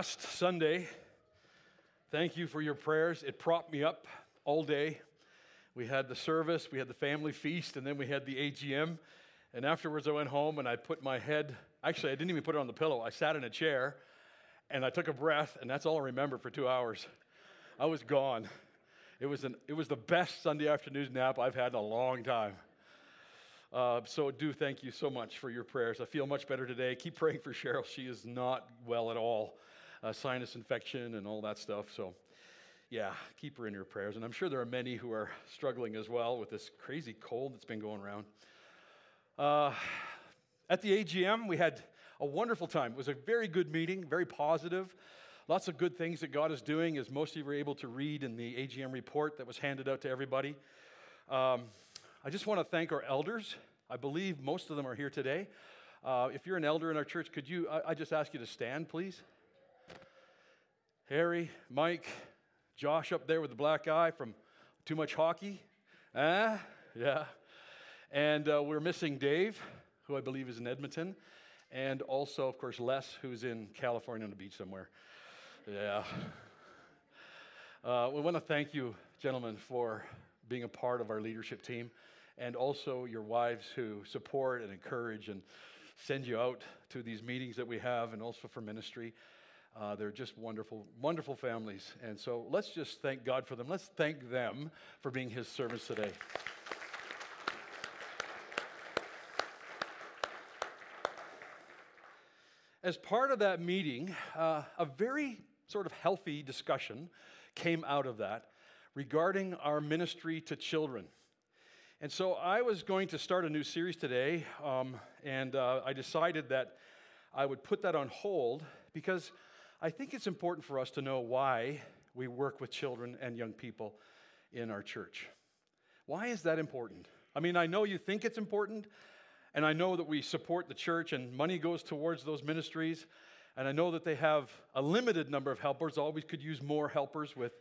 Last Sunday, thank you for your prayers. It propped me up all day. We had the service, we had the family feast, and then we had the AGM. And afterwards, I went home and I put my head, actually, I didn't even put it on the pillow. I sat in a chair and I took a breath, and that's all I remember for two hours. I was gone. It was, an, it was the best Sunday afternoon nap I've had in a long time. Uh, so, do thank you so much for your prayers. I feel much better today. Keep praying for Cheryl. She is not well at all uh, sinus infection and all that stuff. So, yeah, keep her in your prayers. And I'm sure there are many who are struggling as well with this crazy cold that's been going around. Uh, at the AGM, we had a wonderful time. It was a very good meeting, very positive. Lots of good things that God is doing, as most of you were able to read in the AGM report that was handed out to everybody. Um, I just want to thank our elders. I believe most of them are here today. Uh, if you're an elder in our church, could you, I, I just ask you to stand, please? Harry, Mike, Josh up there with the black eye from Too Much Hockey. Ah, yeah. And uh, we're missing Dave, who I believe is in Edmonton. And also, of course, Les, who's in California on the beach somewhere. Yeah. Uh, we want to thank you, gentlemen, for being a part of our leadership team, and also your wives who support and encourage and send you out to these meetings that we have, and also for ministry. Uh, they're just wonderful, wonderful families. And so let's just thank God for them. Let's thank them for being His servants today. As part of that meeting, uh, a very sort of healthy discussion came out of that regarding our ministry to children. And so I was going to start a new series today, um, and uh, I decided that I would put that on hold because I think it's important for us to know why we work with children and young people in our church. Why is that important? I mean, I know you think it's important, and I know that we support the church and money goes towards those ministries, and I know that they have a limited number of helpers, always could use more helpers with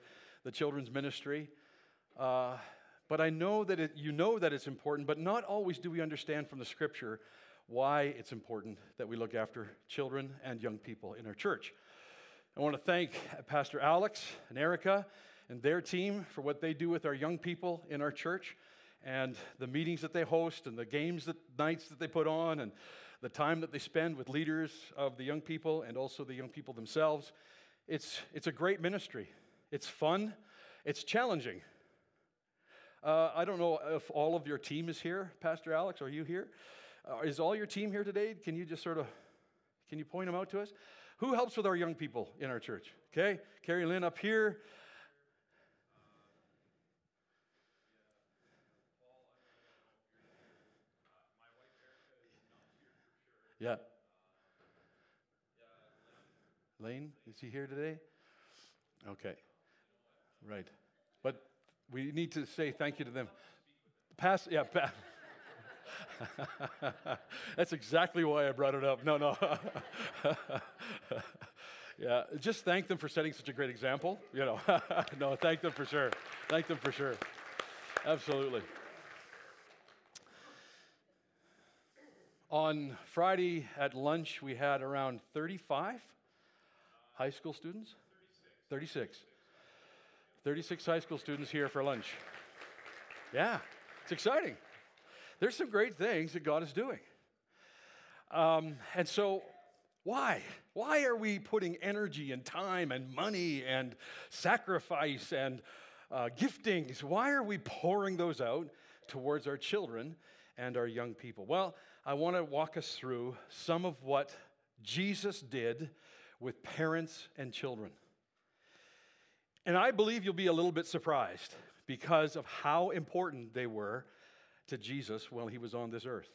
the children's ministry. Uh, but I know that it, you know that it's important, but not always do we understand from the scripture why it's important that we look after children and young people in our church. I want to thank Pastor Alex and Erica and their team for what they do with our young people in our church and the meetings that they host and the games that nights that they put on and the time that they spend with leaders of the young people and also the young people themselves. It's, it's a great ministry. It's fun. It's challenging. Uh, I don't know if all of your team is here. Pastor Alex, are you here? Uh, is all your team here today? Can you just sort of, can you point them out to us? Who helps with our young people in our church? Okay, Carrie Lynn up here. Yeah. Lane, is he here today? Okay. Right. But we need to say thank you to them. Pass, yeah. That's exactly why I brought it up. No, no. yeah, just thank them for setting such a great example. You know, no, thank them for sure. Thank them for sure. Absolutely. On Friday at lunch, we had around 35 high school students. 36. 36 high school students here for lunch. Yeah, it's exciting there's some great things that God is doing. Um, and so, why? Why are we putting energy and time and money and sacrifice and uh, giftings? Why are we pouring those out towards our children and our young people? Well, I want to walk us through some of what Jesus did with parents and children. And I believe you'll be a little bit surprised because of how important they were to Jesus while he was on this earth.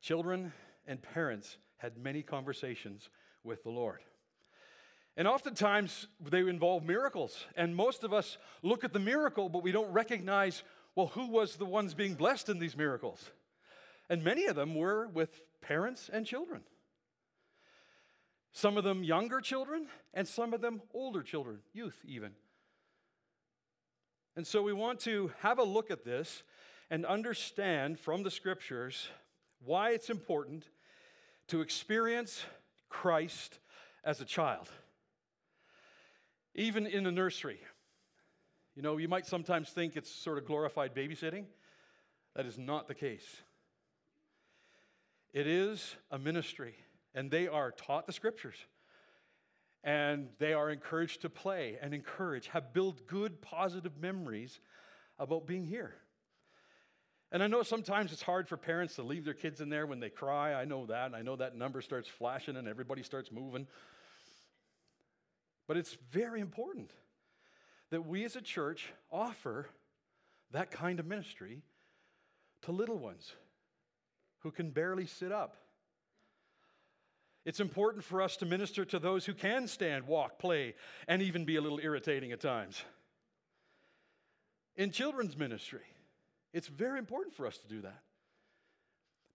Children and parents had many conversations with the Lord. And oftentimes they involve miracles. And most of us look at the miracle, but we don't recognize, well, who was the ones being blessed in these miracles? And many of them were with parents and children. Some of them younger children, and some of them older children, youth even. And so we want to have a look at this and understand from the scriptures why it's important to experience Christ as a child, even in the nursery. You know, you might sometimes think it's sort of glorified babysitting. That is not the case. It is a ministry, and they are taught the scriptures. And they are encouraged to play and encourage, have built good, positive memories about being here. And I know sometimes it's hard for parents to leave their kids in there when they cry. I know that. And I know that number starts flashing and everybody starts moving. But it's very important that we as a church offer that kind of ministry to little ones who can barely sit up. It's important for us to minister to those who can stand, walk, play, and even be a little irritating at times. In children's ministry, it's very important for us to do that.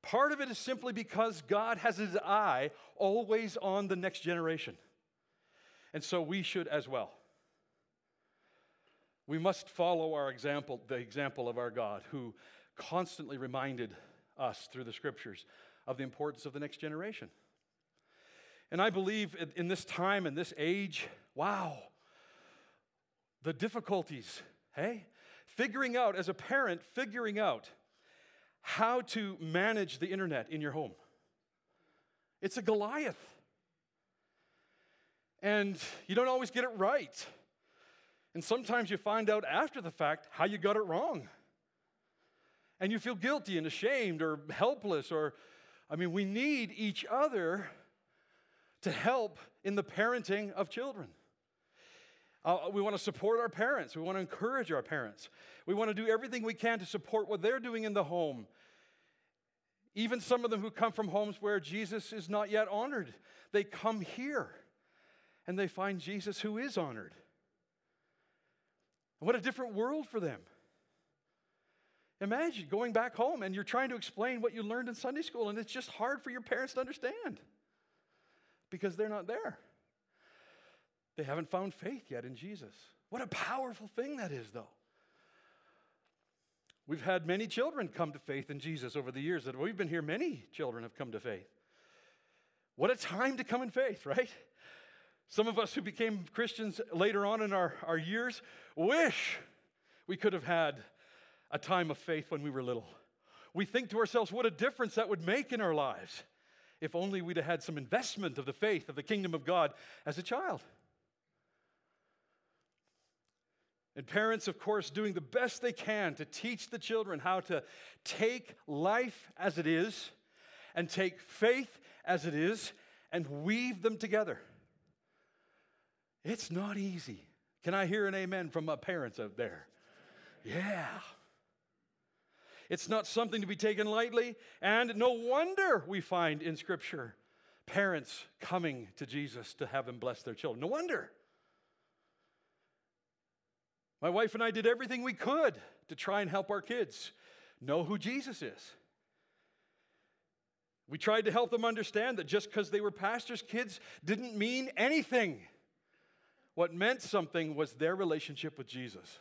Part of it is simply because God has his eye always on the next generation. And so we should as well. We must follow our example, the example of our God, who constantly reminded us through the scriptures of the importance of the next generation. And I believe in this time and this age, wow, the difficulties, hey? Figuring out, as a parent, figuring out how to manage the internet in your home. It's a Goliath. And you don't always get it right. And sometimes you find out after the fact how you got it wrong. And you feel guilty and ashamed or helpless, or, I mean, we need each other to help in the parenting of children. Uh, we want to support our parents. We want to encourage our parents. We want to do everything we can to support what they're doing in the home. Even some of them who come from homes where Jesus is not yet honored, they come here and they find Jesus who is honored. What a different world for them. Imagine going back home and you're trying to explain what you learned in Sunday school, and it's just hard for your parents to understand because they're not there. They haven't found faith yet in Jesus. What a powerful thing that is, though. We've had many children come to faith in Jesus over the years that we've been here. Many children have come to faith. What a time to come in faith, right? Some of us who became Christians later on in our, our years wish we could have had a time of faith when we were little. We think to ourselves, what a difference that would make in our lives if only we'd have had some investment of the faith of the kingdom of God as a child. And parents, of course, doing the best they can to teach the children how to take life as it is and take faith as it is and weave them together. It's not easy. Can I hear an amen from my parents out there? Yeah. It's not something to be taken lightly, and no wonder we find in Scripture parents coming to Jesus to have him bless their children. No wonder. My wife and I did everything we could to try and help our kids know who Jesus is. We tried to help them understand that just because they were pastors' kids didn't mean anything. What meant something was their relationship with Jesus.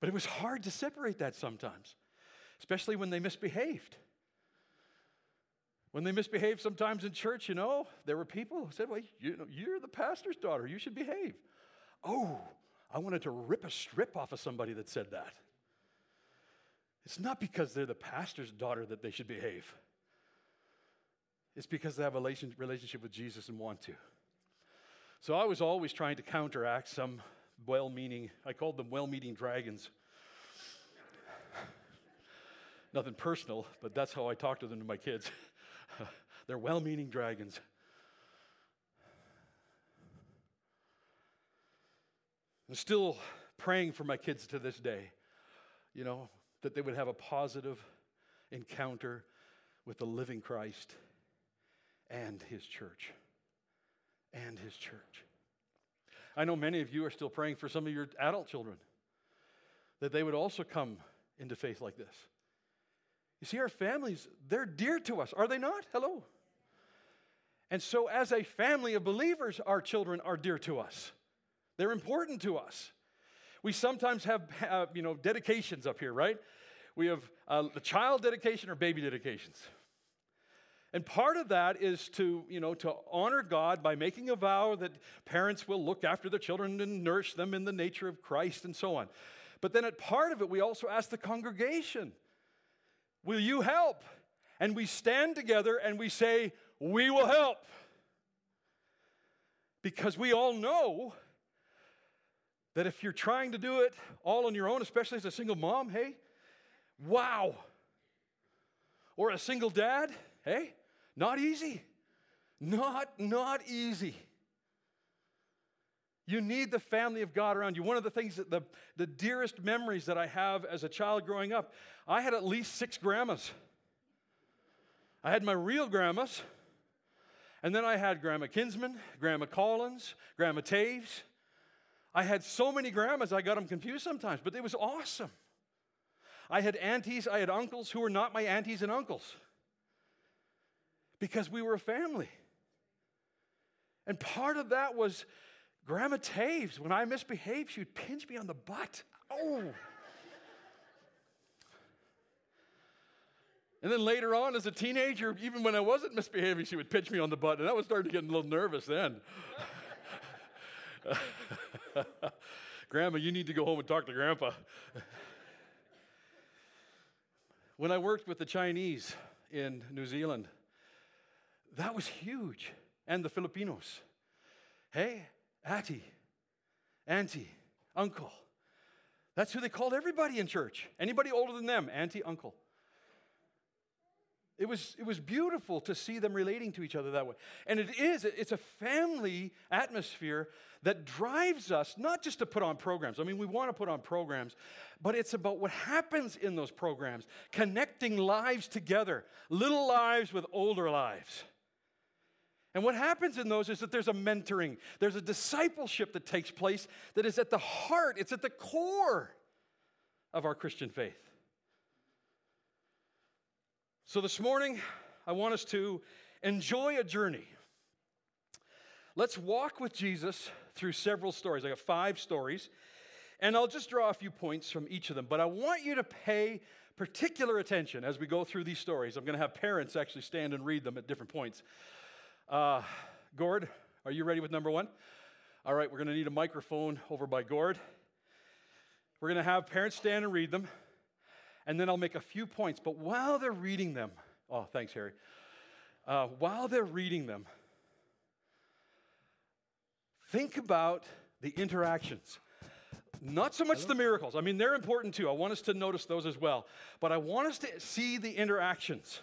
But it was hard to separate that sometimes, especially when they misbehaved. When they misbehaved sometimes in church, you know, there were people who said, Well, you know, you're the pastor's daughter, you should behave. Oh, I wanted to rip a strip off of somebody that said that. It's not because they're the pastor's daughter that they should behave. It's because they have a relationship with Jesus and want to. So I was always trying to counteract some well meaning, I called them well meaning dragons. Nothing personal, but that's how I talk to them to my kids. They're well meaning dragons. I'm still praying for my kids to this day, you know, that they would have a positive encounter with the living Christ and his church. And his church. I know many of you are still praying for some of your adult children that they would also come into faith like this. You see, our families, they're dear to us, are they not? Hello. And so, as a family of believers, our children are dear to us. They're important to us. We sometimes have, you know, dedications up here, right? We have uh, the child dedication or baby dedications. And part of that is to, you know, to honor God by making a vow that parents will look after their children and nourish them in the nature of Christ and so on. But then at part of it, we also ask the congregation, Will you help? And we stand together and we say, We will help. Because we all know that if you're trying to do it all on your own, especially as a single mom, hey, wow. Or a single dad, hey, not easy. Not, not easy. You need the family of God around you. One of the things that the, the dearest memories that I have as a child growing up, I had at least six grandmas. I had my real grandmas, and then I had Grandma Kinsman, Grandma Collins, Grandma Taves. I had so many grandmas, I got them confused sometimes, but it was awesome. I had aunties, I had uncles who were not my aunties and uncles because we were a family. And part of that was Grandma Taves. When I misbehaved, she would pinch me on the butt. Oh. And then later on, as a teenager, even when I wasn't misbehaving, she would pinch me on the butt, and I was starting to get a little nervous then. Grandma, you need to go home and talk to Grandpa. when I worked with the Chinese in New Zealand, that was huge. And the Filipinos. Hey, Auntie, Auntie, Uncle. That's who they called everybody in church. Anybody older than them, Auntie, Uncle. It was, it was beautiful to see them relating to each other that way. And it is, it's a family atmosphere that drives us not just to put on programs. I mean, we want to put on programs, but it's about what happens in those programs, connecting lives together, little lives with older lives. And what happens in those is that there's a mentoring, there's a discipleship that takes place that is at the heart, it's at the core of our Christian faith. So this morning, I want us to enjoy a journey. Let's walk with Jesus through several stories. I got five stories, and I'll just draw a few points from each of them. But I want you to pay particular attention as we go through these stories. I'm going to have parents actually stand and read them at different points. Uh, Gord, are you ready with number one? All right, we're going to need a microphone over by Gord. We're going to have parents stand and read them and then I'll make a few points. But while they're reading them, oh, thanks, Harry. Uh, while they're reading them, think about the interactions. Not so much the miracles. I mean, they're important too. I want us to notice those as well. But I want us to see the interactions.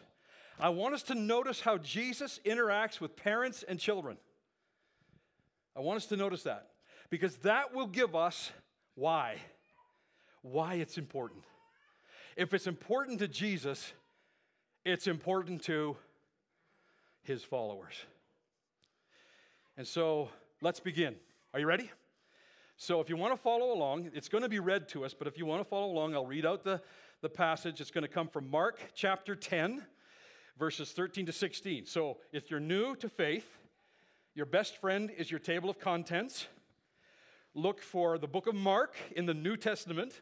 I want us to notice how Jesus interacts with parents and children. I want us to notice that because that will give us why. Why it's important. If it's important to Jesus, it's important to his followers. And so let's begin. Are you ready? So if you want to follow along, it's going to be read to us, but if you want to follow along, I'll read out the, the passage. It's going to come from Mark chapter 10, verses 13 to 16. So if you're new to faith, your best friend is your table of contents. Look for the book of Mark in the New Testament.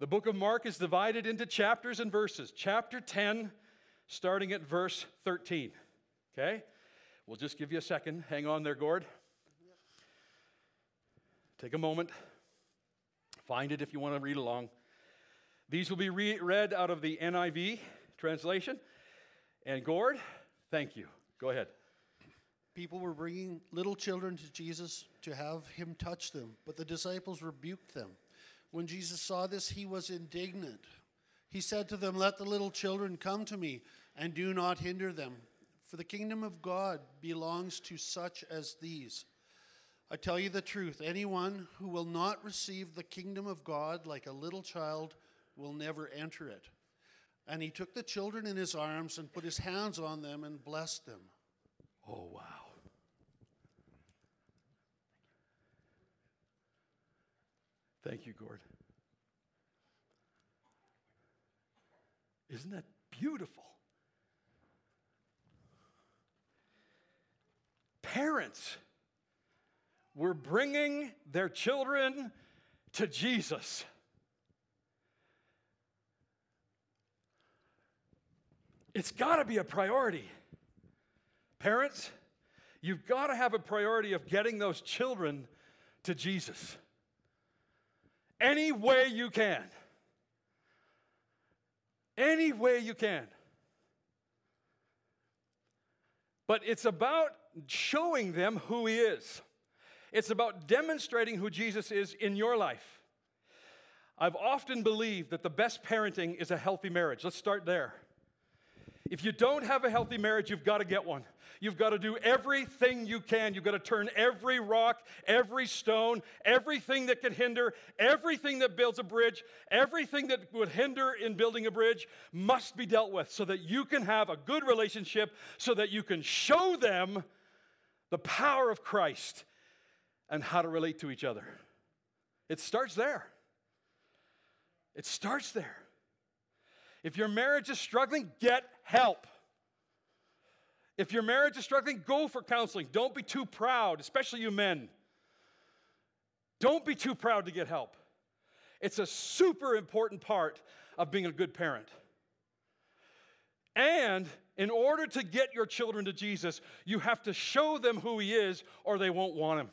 The book of Mark is divided into chapters and verses. Chapter 10, starting at verse 13. Okay? We'll just give you a second. Hang on there, Gord. Take a moment. Find it if you want to read along. These will be re- read out of the NIV translation. And Gord, thank you. Go ahead. People were bringing little children to Jesus to have him touch them, but the disciples rebuked them. When Jesus saw this, he was indignant. He said to them, Let the little children come to me, and do not hinder them, for the kingdom of God belongs to such as these. I tell you the truth anyone who will not receive the kingdom of God like a little child will never enter it. And he took the children in his arms and put his hands on them and blessed them. Oh, wow. Thank you, Gord. Isn't that beautiful? Parents were bringing their children to Jesus. It's got to be a priority. Parents, you've got to have a priority of getting those children to Jesus. Any way you can. Any way you can. But it's about showing them who He is. It's about demonstrating who Jesus is in your life. I've often believed that the best parenting is a healthy marriage. Let's start there. If you don't have a healthy marriage, you've got to get one. You've got to do everything you can. You've got to turn every rock, every stone, everything that can hinder, everything that builds a bridge, everything that would hinder in building a bridge must be dealt with so that you can have a good relationship, so that you can show them the power of Christ and how to relate to each other. It starts there. It starts there. If your marriage is struggling, get help. If your marriage is struggling, go for counseling. Don't be too proud, especially you men. Don't be too proud to get help. It's a super important part of being a good parent. And in order to get your children to Jesus, you have to show them who He is, or they won't want Him.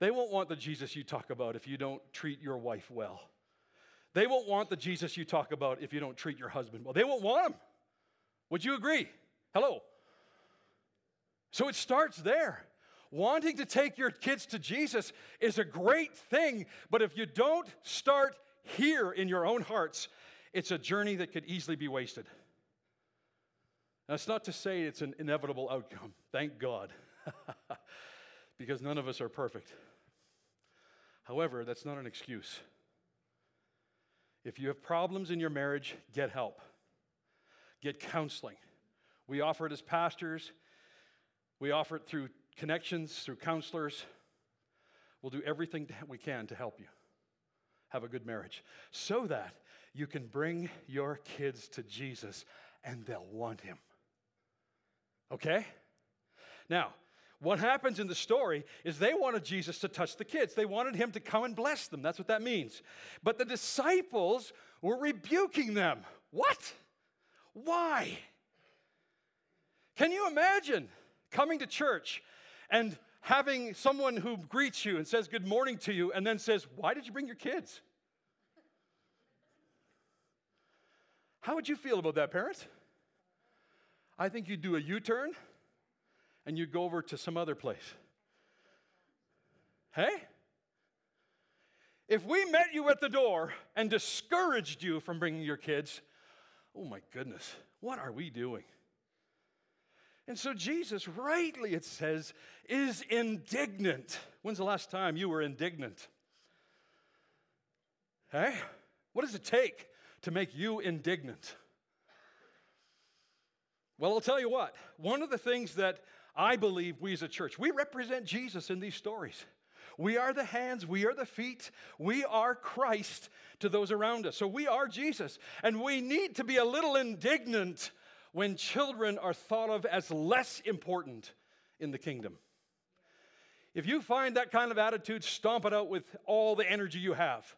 They won't want the Jesus you talk about if you don't treat your wife well. They won't want the Jesus you talk about if you don't treat your husband well. They won't want him. Would you agree? Hello. So it starts there. Wanting to take your kids to Jesus is a great thing, but if you don't start here in your own hearts, it's a journey that could easily be wasted. That's not to say it's an inevitable outcome. Thank God. because none of us are perfect. However, that's not an excuse. If you have problems in your marriage, get help, get counseling. We offer it as pastors, we offer it through connections, through counselors. We'll do everything we can to help you have a good marriage so that you can bring your kids to Jesus and they'll want him. Okay? Now, what happens in the story is they wanted Jesus to touch the kids. They wanted him to come and bless them. That's what that means. But the disciples were rebuking them. What? Why? Can you imagine coming to church and having someone who greets you and says good morning to you and then says, Why did you bring your kids? How would you feel about that, parents? I think you'd do a U turn and you go over to some other place. Hey? If we met you at the door and discouraged you from bringing your kids, oh my goodness, what are we doing? And so Jesus, rightly it says, is indignant. When's the last time you were indignant? Hey? What does it take to make you indignant? Well, I'll tell you what. One of the things that I believe we as a church, we represent Jesus in these stories. We are the hands, we are the feet, we are Christ to those around us. So we are Jesus. And we need to be a little indignant when children are thought of as less important in the kingdom. If you find that kind of attitude, stomp it out with all the energy you have.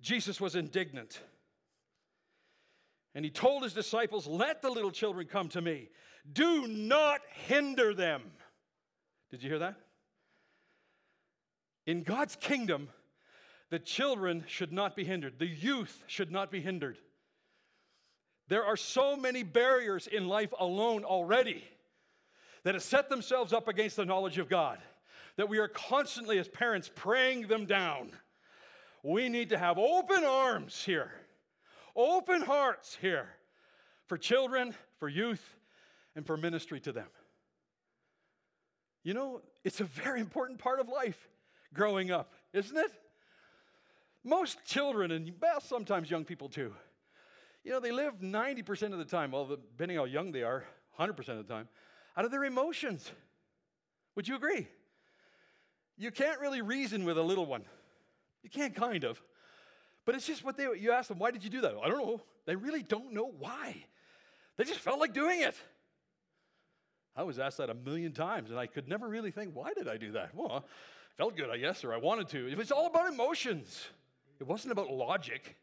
Jesus was indignant. And he told his disciples, Let the little children come to me. Do not hinder them. Did you hear that? In God's kingdom, the children should not be hindered, the youth should not be hindered. There are so many barriers in life alone already that have set themselves up against the knowledge of God that we are constantly, as parents, praying them down. We need to have open arms here, open hearts here for children, for youth, and for ministry to them. You know, it's a very important part of life growing up, isn't it? Most children, and well, sometimes young people too, you know, they live 90% of the time, well, depending how young they are, 100% of the time, out of their emotions. Would you agree? You can't really reason with a little one. You can't, kind of. But it's just what they, you ask them, why did you do that? I don't know. They really don't know why. They just felt like doing it. I was asked that a million times, and I could never really think, why did I do that? Well, felt good, I guess, or I wanted to. It was all about emotions, it wasn't about logic.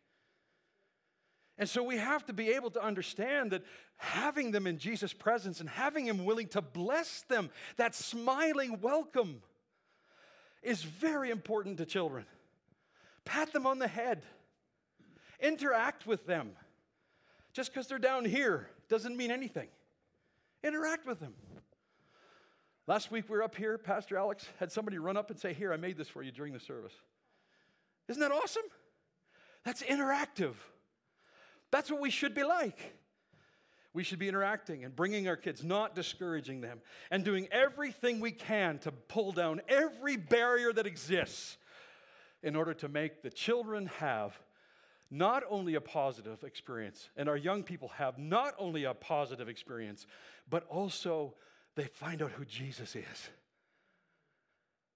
And so we have to be able to understand that having them in Jesus' presence and having Him willing to bless them, that smiling welcome, is very important to children. Pat them on the head, interact with them. Just because they're down here doesn't mean anything. Interact with them. Last week we were up here, Pastor Alex had somebody run up and say, Here, I made this for you during the service. Isn't that awesome? That's interactive. That's what we should be like. We should be interacting and bringing our kids, not discouraging them, and doing everything we can to pull down every barrier that exists in order to make the children have not only a positive experience, and our young people have not only a positive experience, but also they find out who Jesus is.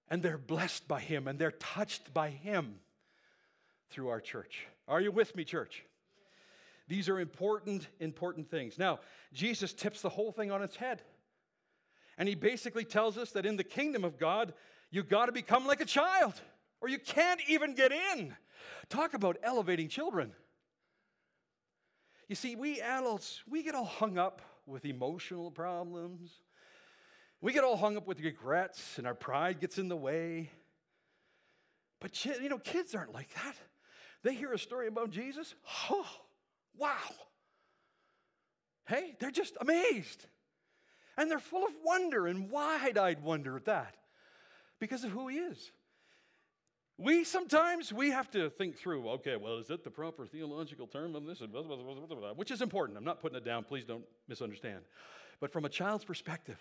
And they're blessed by him and they're touched by him through our church. Are you with me, church? These are important, important things. Now, Jesus tips the whole thing on its head. And he basically tells us that in the kingdom of God, you've got to become like a child, or you can't even get in. Talk about elevating children. You see, we adults, we get all hung up with emotional problems. We get all hung up with regrets, and our pride gets in the way. But you know, kids aren't like that. They hear a story about Jesus, oh, wow. Hey, they're just amazed. And they're full of wonder and wide eyed wonder at that because of who he is. We sometimes we have to think through, okay, well, is it the proper theological term of this? Which is important. I'm not putting it down, please don't misunderstand. But from a child's perspective,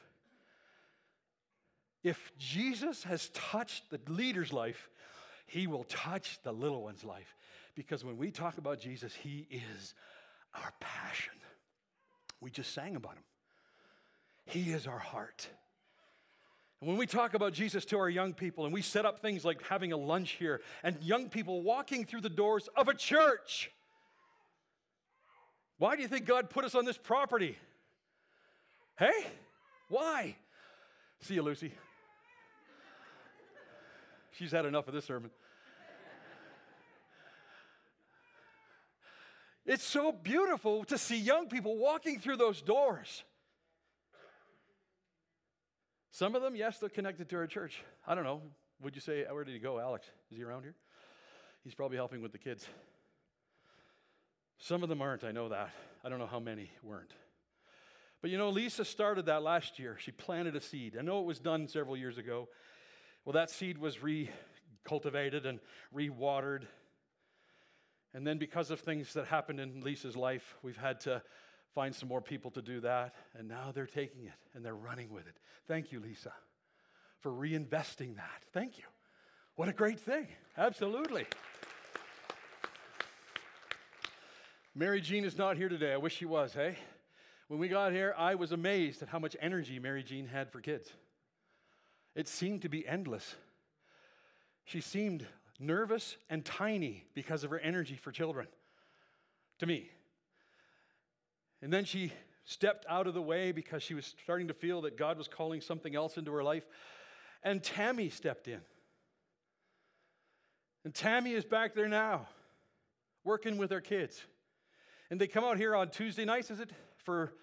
if Jesus has touched the leader's life, he will touch the little one's life. Because when we talk about Jesus, he is our passion. We just sang about him. He is our heart. And when we talk about Jesus to our young people and we set up things like having a lunch here and young people walking through the doors of a church, why do you think God put us on this property? Hey, why? See you, Lucy. She's had enough of this sermon. It's so beautiful to see young people walking through those doors. Some of them, yes, they're connected to our church. I don't know. Would you say, where did he go, Alex? Is he around here? He's probably helping with the kids. Some of them aren't, I know that. I don't know how many weren't. But you know, Lisa started that last year. She planted a seed. I know it was done several years ago. Well, that seed was recultivated and rewatered and then, because of things that happened in Lisa's life, we've had to find some more people to do that. And now they're taking it and they're running with it. Thank you, Lisa, for reinvesting that. Thank you. What a great thing. Absolutely. Mary Jean is not here today. I wish she was, hey? When we got here, I was amazed at how much energy Mary Jean had for kids. It seemed to be endless. She seemed nervous and tiny because of her energy for children to me. And then she stepped out of the way because she was starting to feel that God was calling something else into her life. And Tammy stepped in. And Tammy is back there now, working with her kids. And they come out here on Tuesday nights, is it, for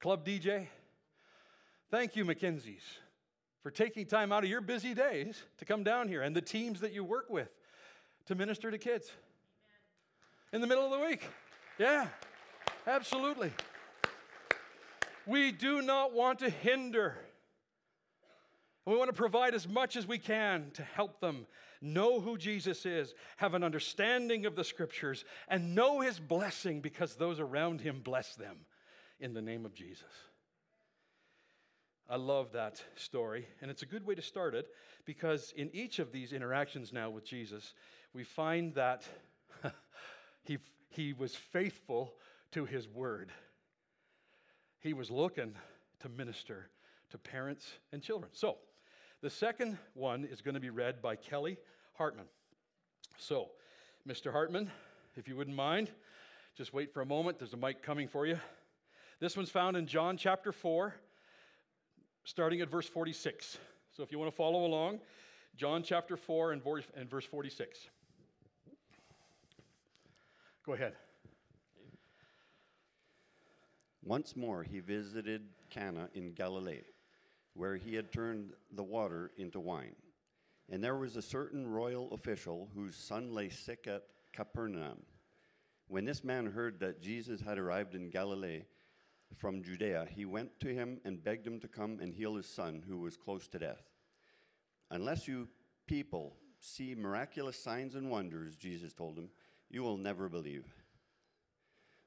Club DJ? Thank you, Mackenzie's, for taking time out of your busy days to come down here and the teams that you work with to minister to kids in the middle of the week. Yeah, absolutely. We do not want to hinder. We want to provide as much as we can to help them know who Jesus is, have an understanding of the scriptures, and know his blessing because those around him bless them in the name of Jesus. I love that story, and it's a good way to start it because in each of these interactions now with Jesus, we find that he, he was faithful to his word. He was looking to minister to parents and children. So, the second one is going to be read by Kelly Hartman. So, Mr. Hartman, if you wouldn't mind, just wait for a moment. There's a mic coming for you. This one's found in John chapter 4, starting at verse 46. So, if you want to follow along, John chapter 4 and verse 46. Go ahead. Once more, he visited Cana in Galilee, where he had turned the water into wine. And there was a certain royal official whose son lay sick at Capernaum. When this man heard that Jesus had arrived in Galilee from Judea, he went to him and begged him to come and heal his son, who was close to death. Unless you people see miraculous signs and wonders, Jesus told him, you will never believe.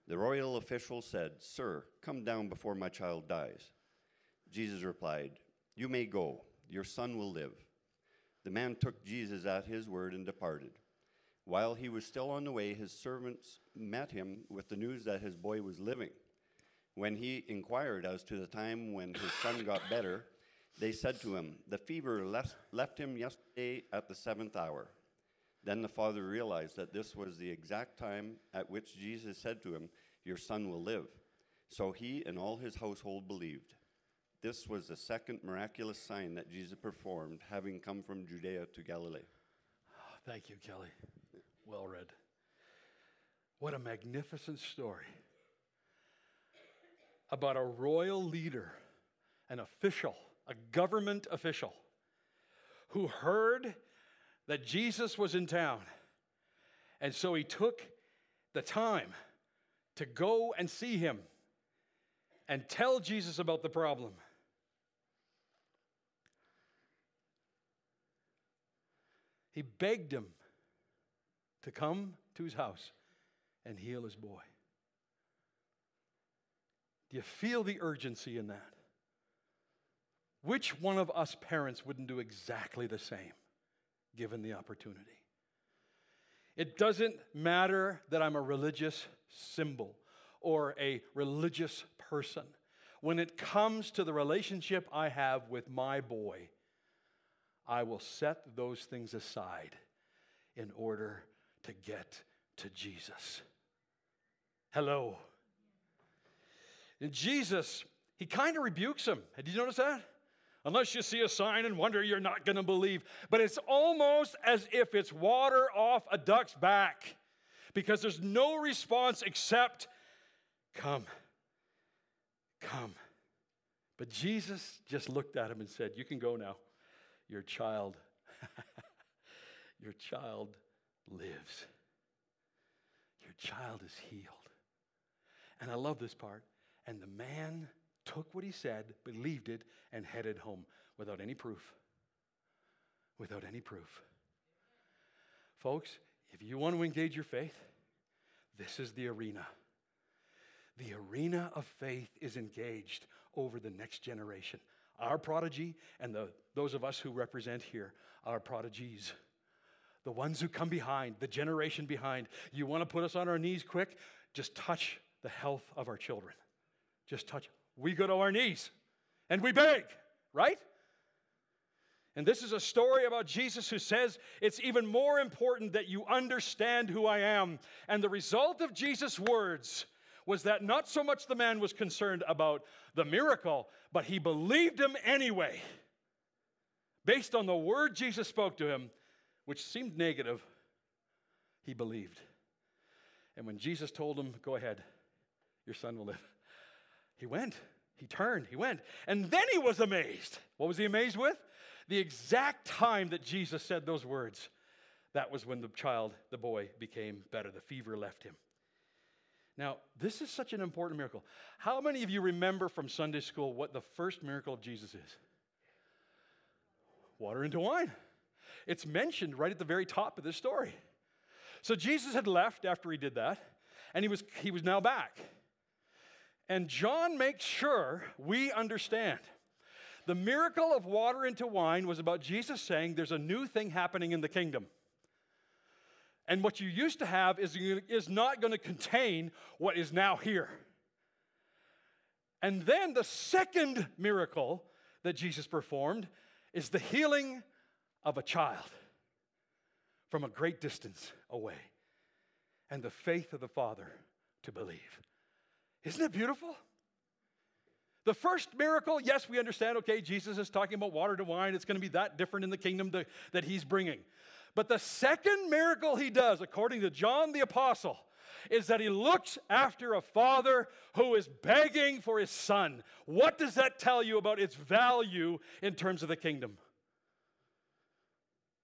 The royal official said, Sir, come down before my child dies. Jesus replied, You may go, your son will live. The man took Jesus at his word and departed. While he was still on the way, his servants met him with the news that his boy was living. When he inquired as to the time when his son got better, they said to him, The fever left, left him yesterday at the seventh hour. Then the father realized that this was the exact time at which Jesus said to him, Your son will live. So he and all his household believed. This was the second miraculous sign that Jesus performed, having come from Judea to Galilee. Oh, thank you, Kelly. Well read. What a magnificent story about a royal leader, an official, a government official, who heard that Jesus was in town. And so he took the time to go and see him and tell Jesus about the problem. He begged him to come to his house and heal his boy. Do you feel the urgency in that? Which one of us parents wouldn't do exactly the same? Given the opportunity. It doesn't matter that I'm a religious symbol or a religious person. When it comes to the relationship I have with my boy, I will set those things aside in order to get to Jesus. Hello. And Jesus, he kind of rebukes him. Did you notice that? Unless you see a sign and wonder, you're not going to believe. But it's almost as if it's water off a duck's back because there's no response except, Come, come. But Jesus just looked at him and said, You can go now. Your child, your child lives. Your child is healed. And I love this part. And the man took what he said, believed it, and headed home without any proof. Without any proof. Folks, if you want to engage your faith, this is the arena. The arena of faith is engaged over the next generation. Our prodigy and the, those of us who represent here are prodigies. The ones who come behind, the generation behind. You want to put us on our knees quick? Just touch the health of our children. Just touch we go to our knees and we beg, right? And this is a story about Jesus who says it's even more important that you understand who I am. And the result of Jesus' words was that not so much the man was concerned about the miracle, but he believed him anyway. Based on the word Jesus spoke to him, which seemed negative, he believed. And when Jesus told him, Go ahead, your son will live, he went. He turned. He went. And then he was amazed. What was he amazed with? The exact time that Jesus said those words. That was when the child, the boy, became better. The fever left him. Now, this is such an important miracle. How many of you remember from Sunday school what the first miracle of Jesus is? Water into wine. It's mentioned right at the very top of this story. So Jesus had left after he did that, and he was, he was now back. And John makes sure we understand. The miracle of water into wine was about Jesus saying there's a new thing happening in the kingdom. And what you used to have is, is not going to contain what is now here. And then the second miracle that Jesus performed is the healing of a child from a great distance away and the faith of the father to believe. Isn't it beautiful? The first miracle, yes, we understand, okay, Jesus is talking about water to wine. It's going to be that different in the kingdom to, that he's bringing. But the second miracle he does, according to John the Apostle, is that he looks after a father who is begging for his son. What does that tell you about its value in terms of the kingdom?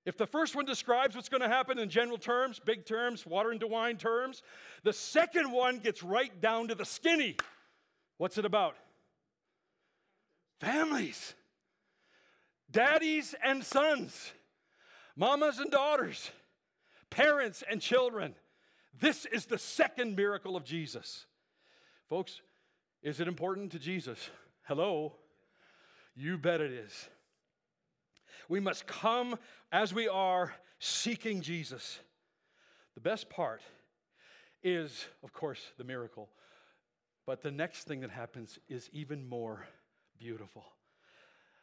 If the first one describes what's going to happen in general terms, big terms, water into wine terms, the second one gets right down to the skinny. What's it about? Families, daddies and sons, mamas and daughters, parents and children. This is the second miracle of Jesus. Folks, is it important to Jesus? Hello? You bet it is. We must come as we are seeking Jesus. The best part is, of course, the miracle. But the next thing that happens is even more beautiful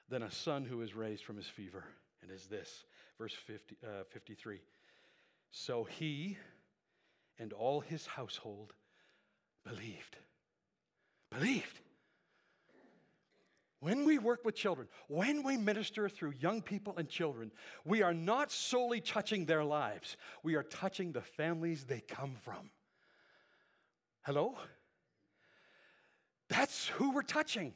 than a son who is raised from his fever. And is this, verse 50, uh, 53. So he and all his household believed. Believed. When we work with children, when we minister through young people and children, we are not solely touching their lives, we are touching the families they come from. Hello? That's who we're touching.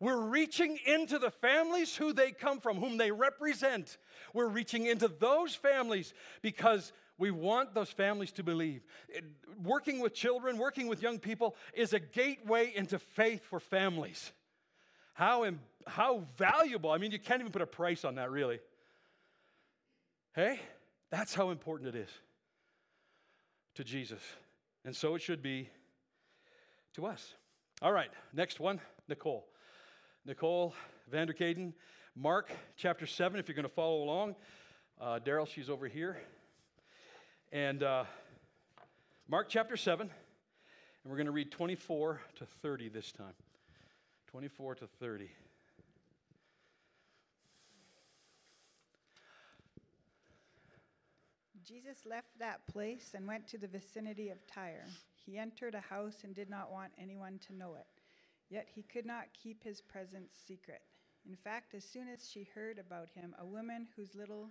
We're reaching into the families who they come from, whom they represent. We're reaching into those families because we want those families to believe. Working with children, working with young people is a gateway into faith for families. How, how valuable. I mean, you can't even put a price on that, really. Hey, that's how important it is to Jesus. And so it should be to us. All right, next one, Nicole. Nicole Vanderkaden, Mark chapter 7, if you're going to follow along. Uh, Daryl, she's over here. And uh, Mark chapter 7, and we're going to read 24 to 30 this time. 24 to 30. Jesus left that place and went to the vicinity of Tyre. He entered a house and did not want anyone to know it. Yet he could not keep his presence secret. In fact, as soon as she heard about him, a woman whose little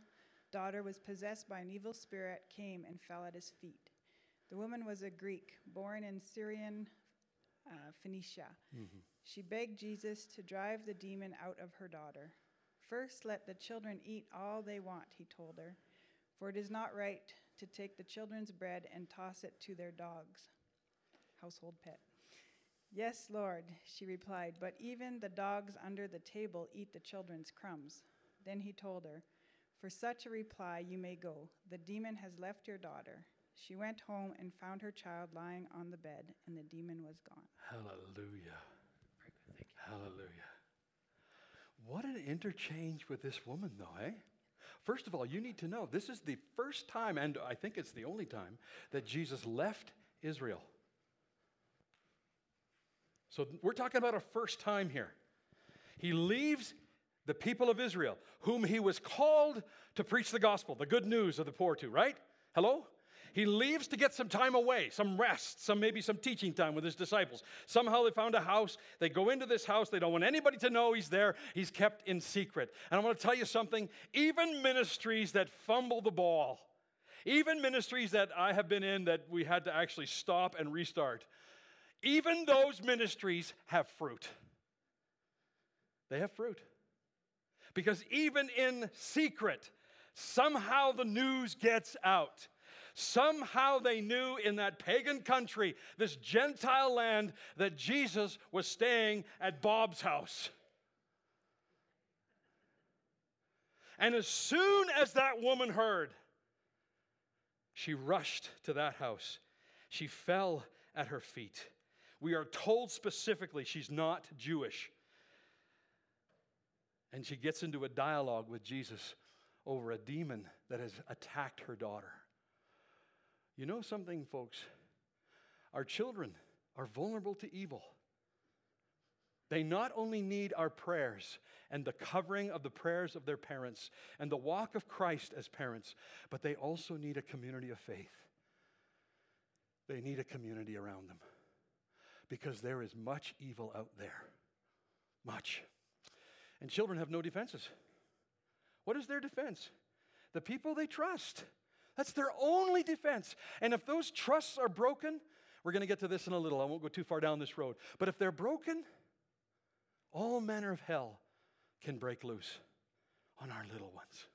daughter was possessed by an evil spirit came and fell at his feet. The woman was a Greek, born in Syrian uh, Phoenicia. Mm-hmm. She begged Jesus to drive the demon out of her daughter. First, let the children eat all they want, he told her, for it is not right to take the children's bread and toss it to their dogs. Household pet. Yes, Lord, she replied, but even the dogs under the table eat the children's crumbs. Then he told her, For such a reply you may go. The demon has left your daughter. She went home and found her child lying on the bed, and the demon was gone. Hallelujah. Hallelujah. What an interchange with this woman, though, eh? First of all, you need to know this is the first time, and I think it's the only time, that Jesus left Israel. So we're talking about a first time here. He leaves the people of Israel, whom he was called to preach the gospel, the good news of the poor to, right? Hello? He leaves to get some time away, some rest, some maybe some teaching time with his disciples. Somehow they found a house. They go into this house. They don't want anybody to know he's there. He's kept in secret. And I want to tell you something even ministries that fumble the ball, even ministries that I have been in that we had to actually stop and restart, even those ministries have fruit. They have fruit. Because even in secret, somehow the news gets out. Somehow they knew in that pagan country, this Gentile land, that Jesus was staying at Bob's house. And as soon as that woman heard, she rushed to that house. She fell at her feet. We are told specifically she's not Jewish. And she gets into a dialogue with Jesus over a demon that has attacked her daughter. You know something, folks? Our children are vulnerable to evil. They not only need our prayers and the covering of the prayers of their parents and the walk of Christ as parents, but they also need a community of faith. They need a community around them because there is much evil out there. Much. And children have no defenses. What is their defense? The people they trust. That's their only defense. And if those trusts are broken, we're going to get to this in a little. I won't go too far down this road. But if they're broken, all manner of hell can break loose on our little ones.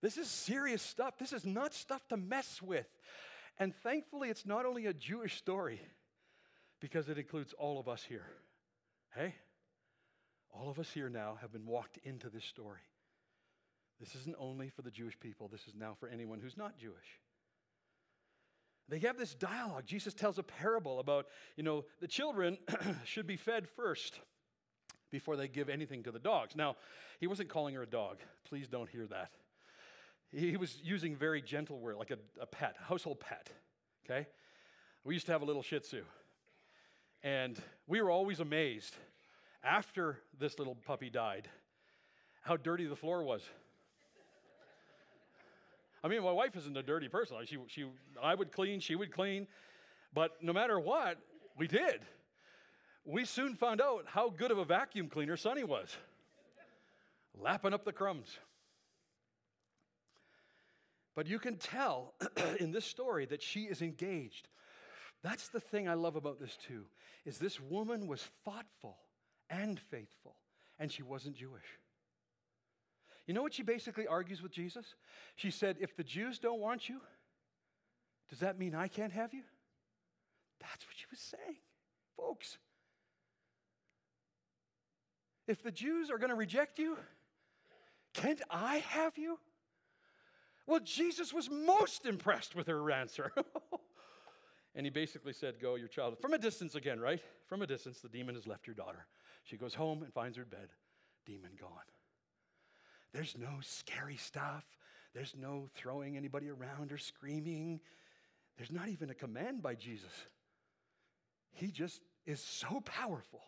This is serious stuff. This is not stuff to mess with. And thankfully, it's not only a Jewish story because it includes all of us here. Hey? All of us here now have been walked into this story. This isn't only for the Jewish people, this is now for anyone who's not Jewish. They have this dialogue. Jesus tells a parable about, you know, the children should be fed first before they give anything to the dogs. Now, he wasn't calling her a dog. Please don't hear that. He was using very gentle word, like a, a pet, a household pet. Okay? We used to have a little Shih Tzu. And we were always amazed after this little puppy died how dirty the floor was. I mean, my wife isn't a dirty person. She, she, I would clean, she would clean. But no matter what, we did. We soon found out how good of a vacuum cleaner Sonny was, lapping up the crumbs. But you can tell in this story that she is engaged. That's the thing I love about this too, is this woman was thoughtful and faithful, and she wasn't Jewish. You know what she basically argues with Jesus? She said, If the Jews don't want you, does that mean I can't have you? That's what she was saying, folks. If the Jews are going to reject you, can't I have you? Well, Jesus was most impressed with her answer. and he basically said, Go, your child. From a distance again, right? From a distance, the demon has left your daughter. She goes home and finds her bed, demon gone. There's no scary stuff. There's no throwing anybody around or screaming. There's not even a command by Jesus. He just is so powerful.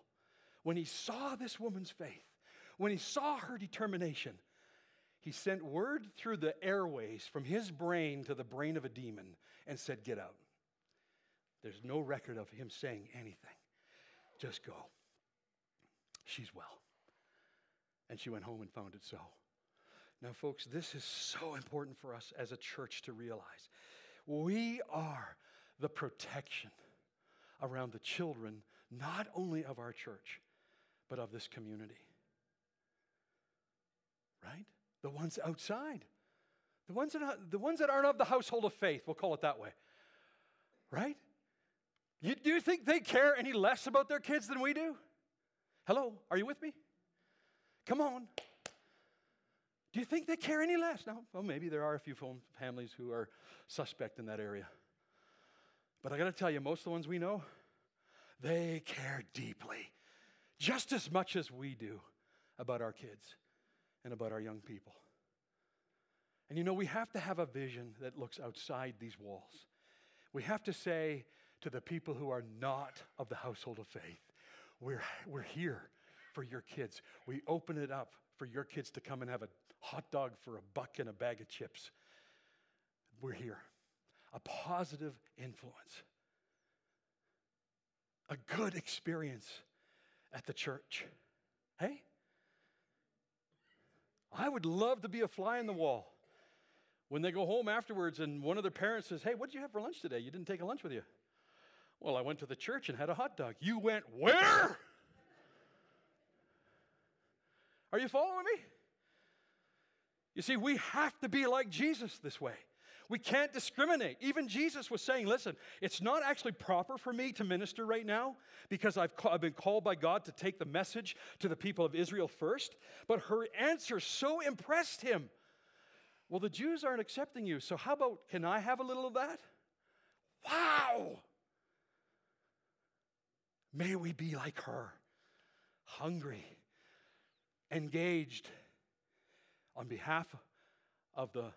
When he saw this woman's faith, when he saw her determination, he sent word through the airways from his brain to the brain of a demon and said, Get out. There's no record of him saying anything. Just go. She's well. And she went home and found it so. Now, folks, this is so important for us as a church to realize. We are the protection around the children, not only of our church, but of this community. Right? The ones outside. The ones that, are, the ones that aren't of the household of faith, we'll call it that way. Right? You, do you think they care any less about their kids than we do? Hello, are you with me? Come on. Do you think they care any less? No. Well, maybe there are a few families who are suspect in that area. But I got to tell you, most of the ones we know, they care deeply, just as much as we do about our kids and about our young people. And you know, we have to have a vision that looks outside these walls. We have to say to the people who are not of the household of faith, we're, we're here for your kids. We open it up for your kids to come and have a hot dog for a buck and a bag of chips. We're here. A positive influence, a good experience at the church. Hey? I would love to be a fly in the wall. When they go home afterwards and one of their parents says, Hey, what did you have for lunch today? You didn't take a lunch with you. Well, I went to the church and had a hot dog. You went where? Are you following me? You see, we have to be like Jesus this way. We can't discriminate. Even Jesus was saying, listen, it's not actually proper for me to minister right now because I've, ca- I've been called by God to take the message to the people of Israel first. But her answer so impressed him. Well, the Jews aren't accepting you, so how about can I have a little of that? Wow! May we be like her, hungry, engaged on behalf of the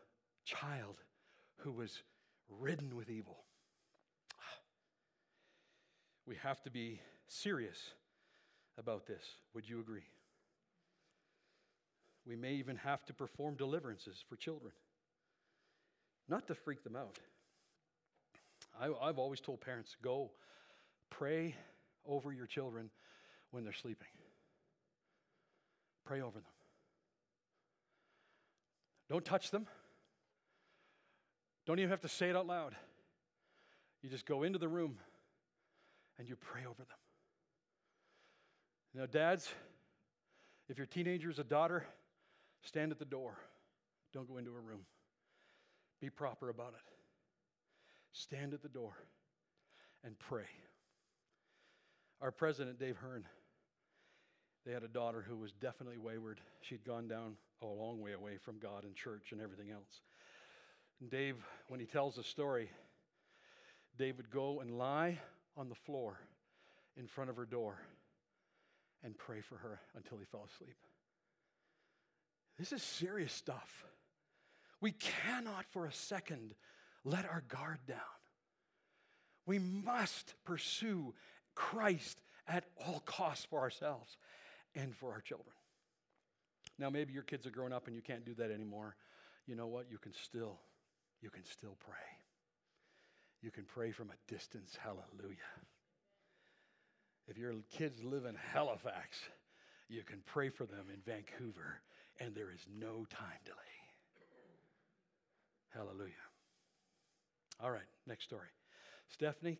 child who was ridden with evil. We have to be serious about this. Would you agree? We may even have to perform deliverances for children, not to freak them out. I, have always told parents go pray over your children when they're sleeping. Pray over them. Don't touch them. Don't even have to say it out loud. You just go into the room and you pray over them. Now, dads, if your teenager is a daughter, stand at the door. Don't go into a room. Be proper about it. Stand at the door and pray. Our president, Dave Hearn, they had a daughter who was definitely wayward. She'd gone down a long way away from God and church and everything else. And Dave, when he tells the story, Dave would go and lie on the floor in front of her door and pray for her until he fell asleep. This is serious stuff. We cannot for a second let our guard down. We must pursue Christ at all costs for ourselves and for our children. Now, maybe your kids are growing up and you can't do that anymore. You know what? You can still, you can still pray. You can pray from a distance. Hallelujah. If your kids live in Halifax, you can pray for them in Vancouver, and there is no time delay. Hallelujah. All right, next story. Stephanie,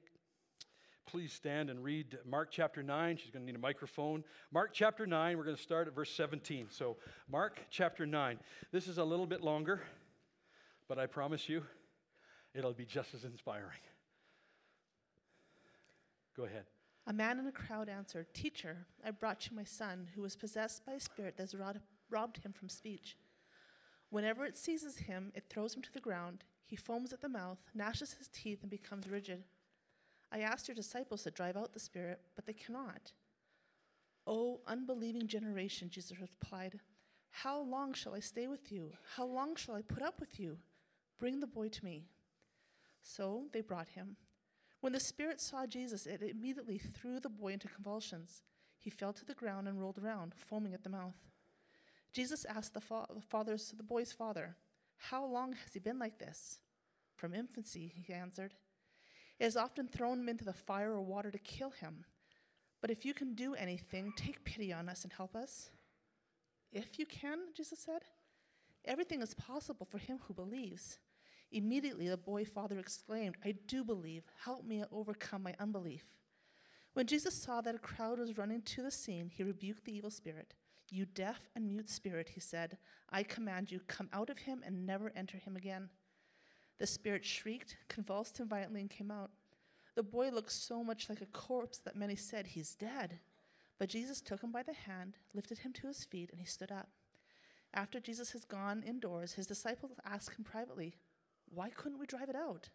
please stand and read Mark chapter 9. She's going to need a microphone. Mark chapter 9, we're going to start at verse 17. So, Mark chapter 9. This is a little bit longer, but I promise you it'll be just as inspiring. Go ahead. A man in a crowd answered, Teacher, I brought you my son, who was possessed by a spirit that has robbed him from speech. Whenever it seizes him, it throws him to the ground. He foams at the mouth, gnashes his teeth, and becomes rigid. I asked your disciples to drive out the spirit, but they cannot. O unbelieving generation, Jesus replied, How long shall I stay with you? How long shall I put up with you? Bring the boy to me. So they brought him. When the spirit saw Jesus, it immediately threw the boy into convulsions. He fell to the ground and rolled around, foaming at the mouth. Jesus asked the, fa- the, boy's father, How long has he been like this? From infancy, he answered. It has often thrown him into the fire or water to kill him. But if you can do anything, take pity on us and help us. If you can, Jesus said, everything is possible for him who believes. Immediately the boy father exclaimed, I do believe. Help me overcome my unbelief. When Jesus saw that a crowd was running to the scene, he rebuked the evil spirit. You deaf and mute spirit, he said, I command you, come out of him and never enter him again. The spirit shrieked, convulsed him violently, and came out. The boy looked so much like a corpse that many said, He's dead. But Jesus took him by the hand, lifted him to his feet, and he stood up. After Jesus has gone indoors, his disciples asked him privately, why couldn't we drive it out?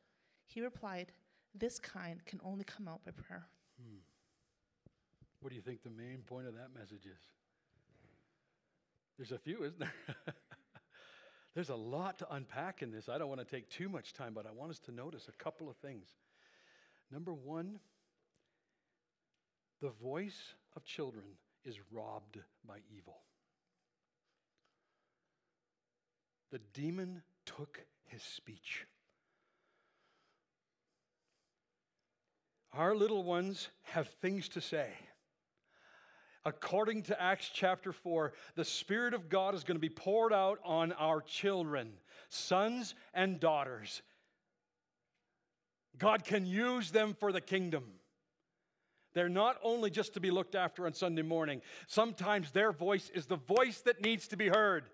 He replied, This kind can only come out by prayer. Hmm. What do you think the main point of that message is? There's a few, isn't there? There's a lot to unpack in this. I don't want to take too much time, but I want us to notice a couple of things. Number one, the voice of children is robbed by evil. The demon took his speech. Our little ones have things to say. According to Acts chapter 4, the Spirit of God is going to be poured out on our children, sons and daughters. God can use them for the kingdom. They're not only just to be looked after on Sunday morning, sometimes their voice is the voice that needs to be heard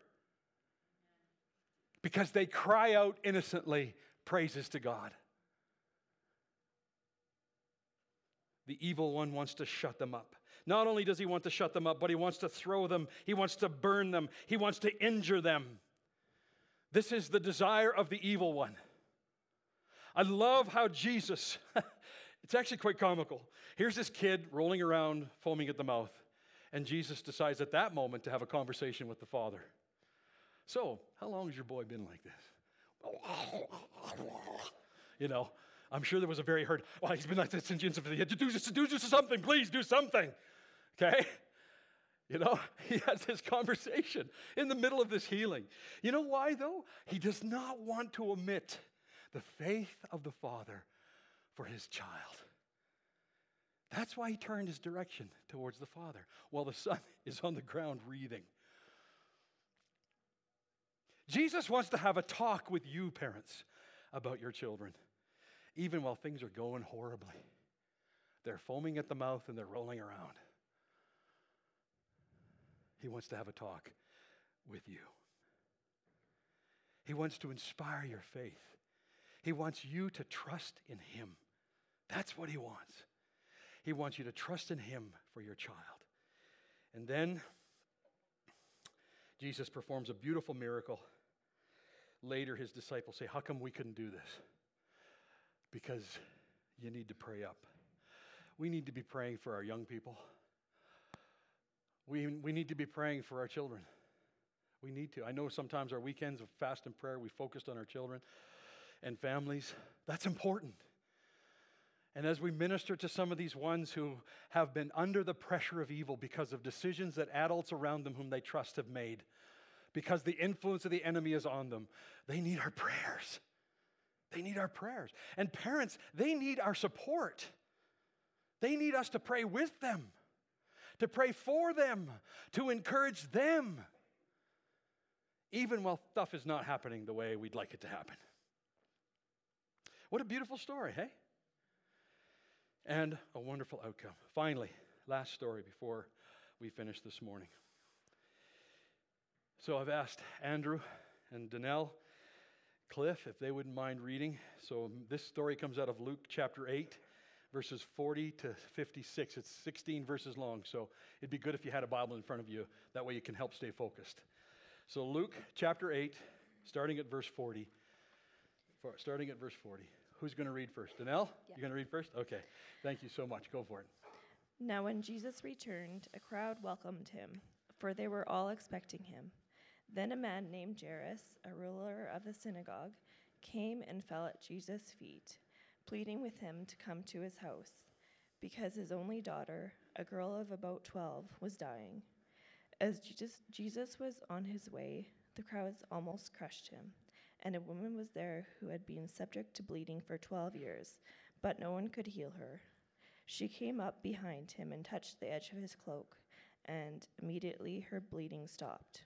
because they cry out innocently praises to God. The evil one wants to shut them up. Not only does he want to shut them up, but he wants to throw them, he wants to burn them, he wants to injure them. This is the desire of the evil one. I love how Jesus, it's actually quite comical. Here's this kid rolling around, foaming at the mouth, and Jesus decides at that moment to have a conversation with the Father. So, how long has your boy been like this? You know, I'm sure there was a very hurt, well, he's been like this since do, do, do something, please, do something. Okay? You know, he has this conversation in the middle of this healing. You know why, though? He does not want to omit the faith of the Father for his child. That's why he turned his direction towards the Father while the Son is on the ground wreathing. Jesus wants to have a talk with you, parents, about your children, even while things are going horribly. They're foaming at the mouth and they're rolling around. He wants to have a talk with you. He wants to inspire your faith. He wants you to trust in Him. That's what He wants. He wants you to trust in Him for your child. And then Jesus performs a beautiful miracle. Later, his disciples say, How come we couldn't do this? Because you need to pray up. We need to be praying for our young people. We, we need to be praying for our children. We need to. I know sometimes our weekends of fast and prayer, we focused on our children and families. That's important. And as we minister to some of these ones who have been under the pressure of evil because of decisions that adults around them whom they trust have made, because the influence of the enemy is on them, they need our prayers. They need our prayers. And parents, they need our support. They need us to pray with them, to pray for them, to encourage them, even while stuff is not happening the way we'd like it to happen. What a beautiful story, hey? and a wonderful outcome. Finally, last story before we finish this morning. So I've asked Andrew and Danelle, Cliff, if they wouldn't mind reading. So this story comes out of Luke chapter 8, verses 40 to 56. It's 16 verses long, so it'd be good if you had a Bible in front of you. That way you can help stay focused. So Luke chapter 8, starting at verse 40. Starting at verse 40. Who's going to read first? Danelle? Yeah. You're going to read first? Okay. Thank you so much. Go for it. Now, when Jesus returned, a crowd welcomed him, for they were all expecting him. Then a man named Jairus, a ruler of the synagogue, came and fell at Jesus' feet, pleading with him to come to his house, because his only daughter, a girl of about 12, was dying. As Jesus, was on his way, the crowds almost crushed him and a woman was there who had been subject to bleeding for 12 years, but no one could heal her. She came up behind him and touched the edge of his cloak, and immediately her bleeding stopped.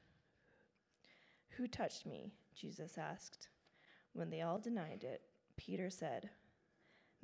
Who touched me? Jesus asked. When they all denied it, Peter said,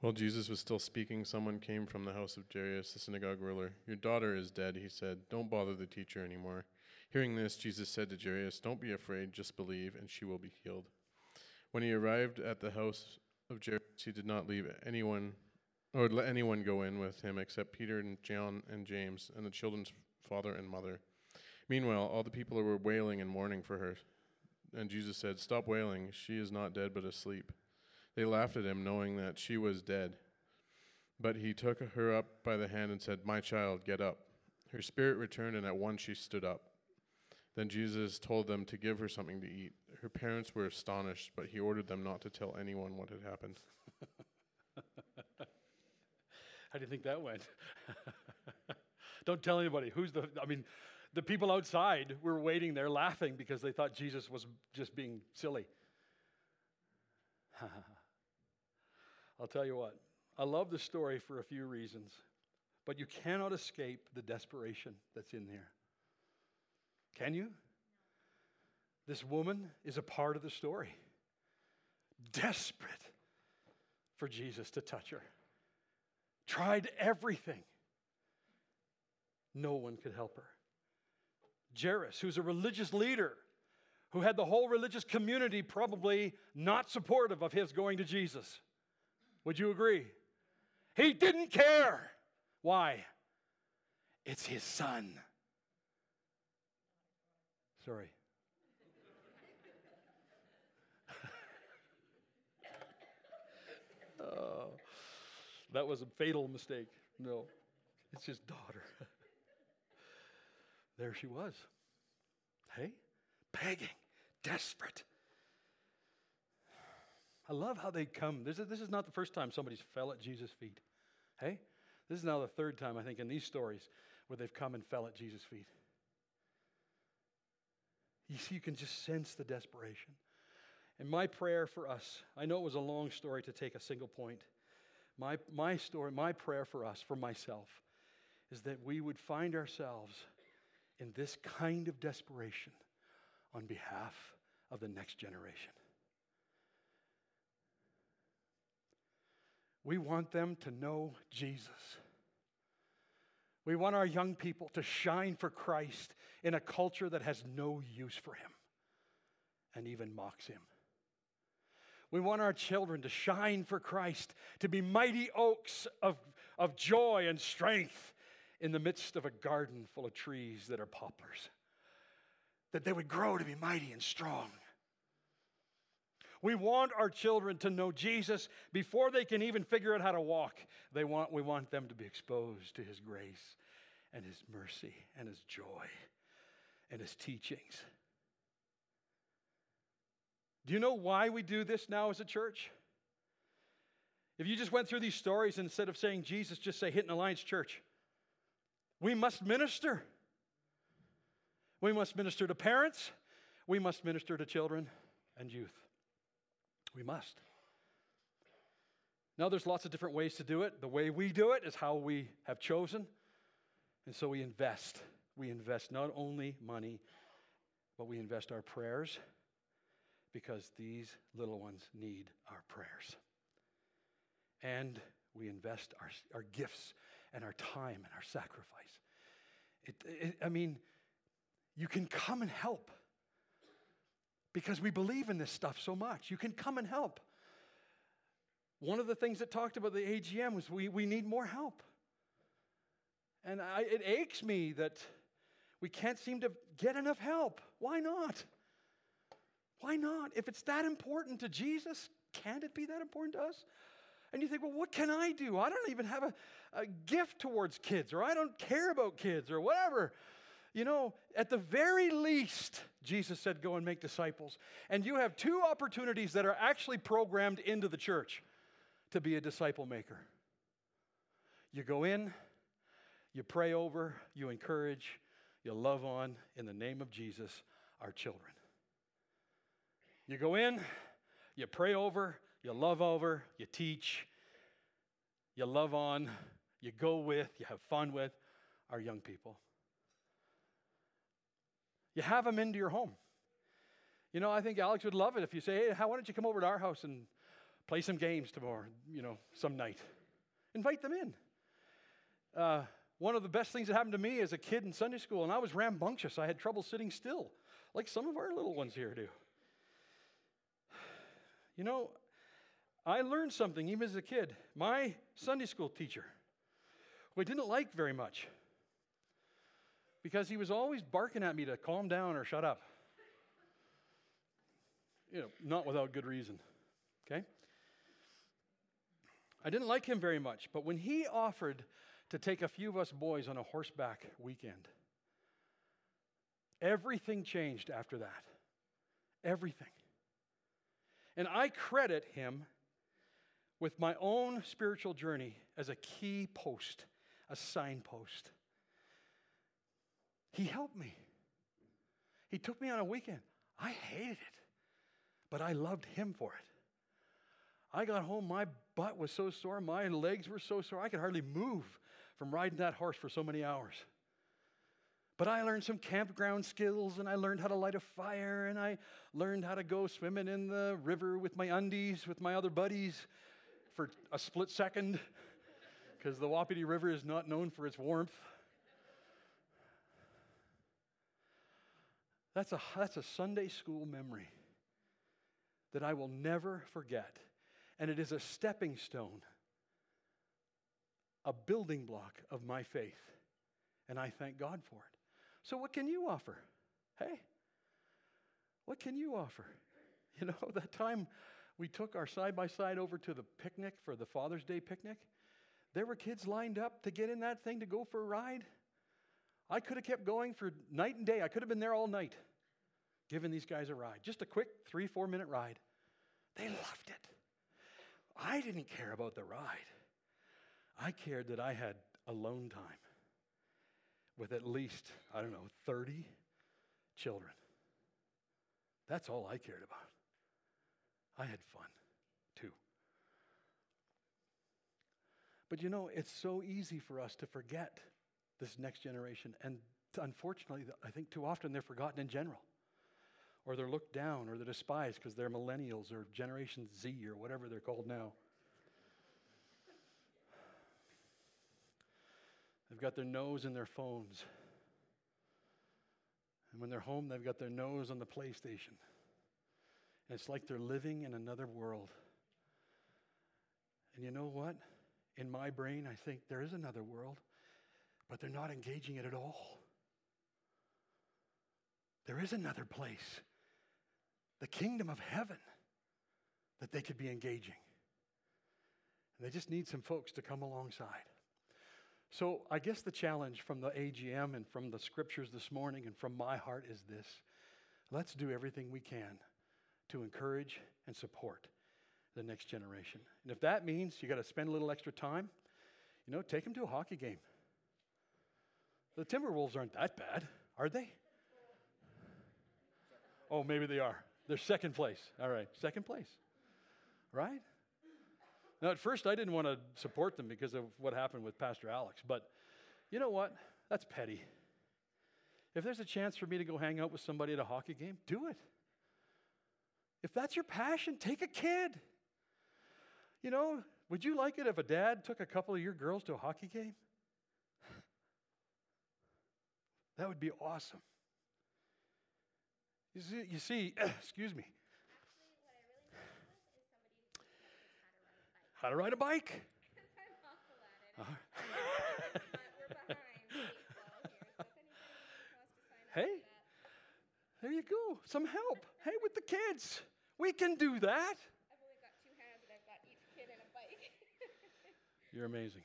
While Jesus was still speaking, someone came from the house of Jairus, the synagogue ruler. Your daughter is dead, he said. Don't bother the teacher anymore. Hearing this, Jesus said to Jairus, Don't be afraid, just believe, and she will be healed. When he arrived at the house of Jairus, he did not leave anyone or let anyone go in with him except Peter and John and James and the children's father and mother. Meanwhile, all the people were wailing and mourning for her. And Jesus said, Stop wailing. She is not dead, but asleep. They laughed at him, knowing that she was dead. But he took her up by the hand and said, My child, get up. Her spirit returned, and at once she stood up. Then Jesus told them to give her something to eat. Her parents were astonished, but he ordered them not to tell anyone what had happened. How do you think that went? Don't tell anybody. Who's the, I mean, the people outside were waiting there laughing because they thought Jesus was just being silly. I'll tell you what, I love the story for a few reasons, but you cannot escape the desperation that's in there. Can you? This woman is a part of the story, desperate for Jesus to touch her. Tried everything. No one could help her. Jairus, who's a religious leader, who had the whole religious community probably not supportive of his going to Jesus. Would you agree? He didn't care. Why? It's his son. Sorry. oh, that was a fatal mistake. No, it's his daughter. there she was. Hey, begging, desperate. I love how they come. This is, this is not the first time somebody's fell at Jesus' feet. Hey? This is now the third time, I think, in these stories where they've come and fell at Jesus' feet. You see, you can just sense the desperation. And my prayer for us, I know it was a long story to take a single point. My, my story, my prayer for us, for myself, is that we would find ourselves in this kind of desperation on behalf of the next generation. We want them to know Jesus. We want our young people to shine for Christ in a culture that has no use for him and even mocks him. We want our children to shine for Christ, to be mighty oaks of, of joy and strength in the midst of a garden full of trees that are poplars. That they would grow to be mighty and strong. We want our children to know Jesus before they can even figure out how to walk. They want, we want them to be exposed to His grace and His mercy and His joy and His teachings. Do you know why we do this now as a church? If you just went through these stories instead of saying Jesus, just say Hinton Alliance Church. We must minister. We must minister to parents. We must minister to children and youth. We must. Now, there's lots of different ways to do it. The way we do it is how we have chosen. And so we invest. We invest not only money, but we invest our prayers because these little ones need our prayers. And we invest our, our gifts and our time and our sacrifice. It, it, I mean, you can come and help because we believe in this stuff so much. You can come and help. One of the things that talked about the AGM was we, we need more help. And I, it aches me that we can't seem to get enough help. Why not? Why not? If it's that important to Jesus, can't it be that important to us? And you think, well, what can I do? I don't even have a, a gift towards kids, or I don't care about kids, or whatever. You know, at the very least, Jesus said, go and make disciples. And you have two opportunities that are actually programmed into the church to be a disciple maker. You go in, you pray over, you encourage, you love on, in the name of Jesus, our children. You go in, you pray over, you love over, you teach, you love on, you go with, you have fun with our young people. You have them into your home. You know, I think Alex would love it if you say, hey, why don't you come over to our house and play some games tomorrow, you know, some night? Invite them in. Uh, one of the best things that happened to me as a kid in Sunday school, and I was rambunctious. I had trouble sitting still, like some of our little ones here do. You know, I learned something even as a kid. My Sunday school teacher, who I didn't like very much, because he was always barking at me to calm down or shut up. You know, not without good reason. Okay? I didn't like him very much, but when he offered to take a few of us boys on a horseback weekend, everything changed after that. Everything. And I credit him with my own spiritual journey as a key post, a signpost. He helped me. He took me on a weekend. I hated it, but I loved him for it. I got home, my butt was so sore, my legs were so sore, I could hardly move from riding that horse for so many hours. But I learned some campground skills and I learned how to light a fire and I learned how to go swimming in the river with my undies with my other buddies for a split second because the Wapiti River is not known for its warmth. That's a, that's a Sunday school memory that I will never forget. And it is a stepping stone, a building block of my faith. And I thank God for it. So, what can you offer? Hey, what can you offer? You know, that time we took our side by side over to the picnic for the Father's Day picnic, there were kids lined up to get in that thing to go for a ride. I could have kept going for night and day. I could have been there all night. Giving these guys a ride, just a quick three, four minute ride. They loved it. I didn't care about the ride. I cared that I had alone time with at least, I don't know, 30 children. That's all I cared about. I had fun too. But you know, it's so easy for us to forget this next generation. And unfortunately, I think too often they're forgotten in general. Or they're looked down or they're despised because they're millennials or Generation Z or whatever they're called now. They've got their nose in their phones. And when they're home, they've got their nose on the PlayStation. And it's like they're living in another world. And you know what? In my brain, I think there is another world, but they're not engaging it at all. There is another place, the kingdom of heaven, that they could be engaging. And they just need some folks to come alongside. So, I guess the challenge from the AGM and from the scriptures this morning and from my heart is this let's do everything we can to encourage and support the next generation. And if that means you got to spend a little extra time, you know, take them to a hockey game. The Timberwolves aren't that bad, are they? Oh, maybe they are. They're second place. All right, second place. Right? Now, at first, I didn't want to support them because of what happened with Pastor Alex, but you know what? That's petty. If there's a chance for me to go hang out with somebody at a hockey game, do it. If that's your passion, take a kid. You know, would you like it if a dad took a couple of your girls to a hockey game? That would be awesome. You see, you see excuse me, how to ride a bike. Uh-huh. hey, there you go. Some help. Hey, with the kids. We can do that. You're amazing.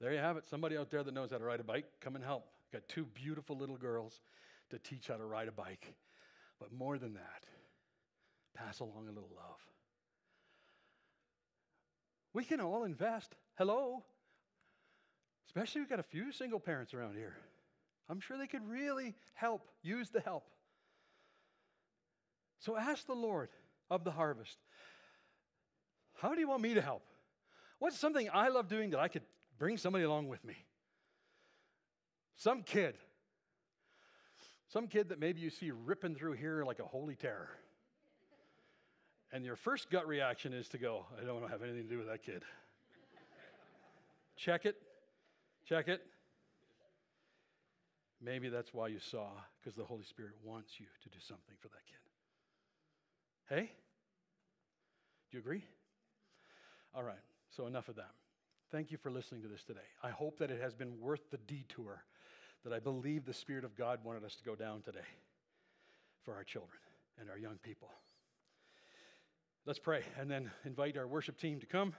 There you have it. Somebody out there that knows how to ride a bike, come and help. Got two beautiful little girls to teach how to ride a bike. But more than that, pass along a little love. We can all invest. Hello. Especially we've got a few single parents around here. I'm sure they could really help, use the help. So ask the Lord of the harvest, how do you want me to help? What's something I love doing that I could bring somebody along with me? Some kid. Some kid that maybe you see ripping through here like a holy terror. And your first gut reaction is to go, I don't want to have anything to do with that kid. Check it. Check it. Maybe that's why you saw, because the Holy Spirit wants you to do something for that kid. Hey? Do you agree? All right, so enough of that. Thank you for listening to this today. I hope that it has been worth the detour that I believe the Spirit of God wanted us to go down today for our children and our young people. Let's pray and then invite our worship team to come.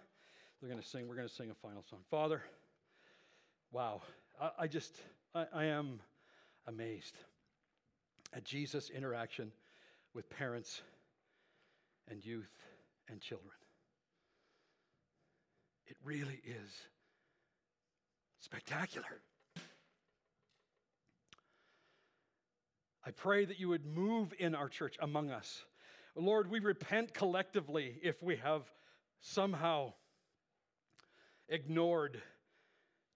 They're going to sing, we're going to sing a final song. Father, wow, I, I just, I, I am amazed at Jesus' interaction with parents and youth and children. It really is spectacular. I pray that you would move in our church among us. Lord, we repent collectively if we have somehow ignored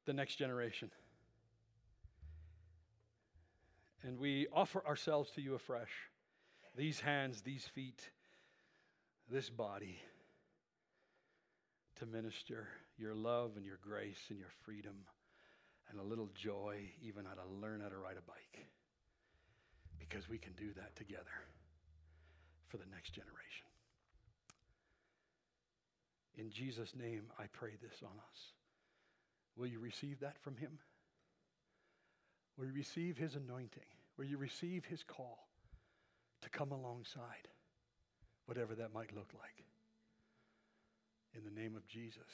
the next generation. And we offer ourselves to you afresh these hands, these feet, this body to minister your love and your grace and your freedom and a little joy, even how to learn how to ride a bike. Because we can do that together for the next generation. In Jesus' name, I pray this on us. Will you receive that from Him? Will you receive His anointing? Will you receive His call to come alongside, whatever that might look like? In the name of Jesus.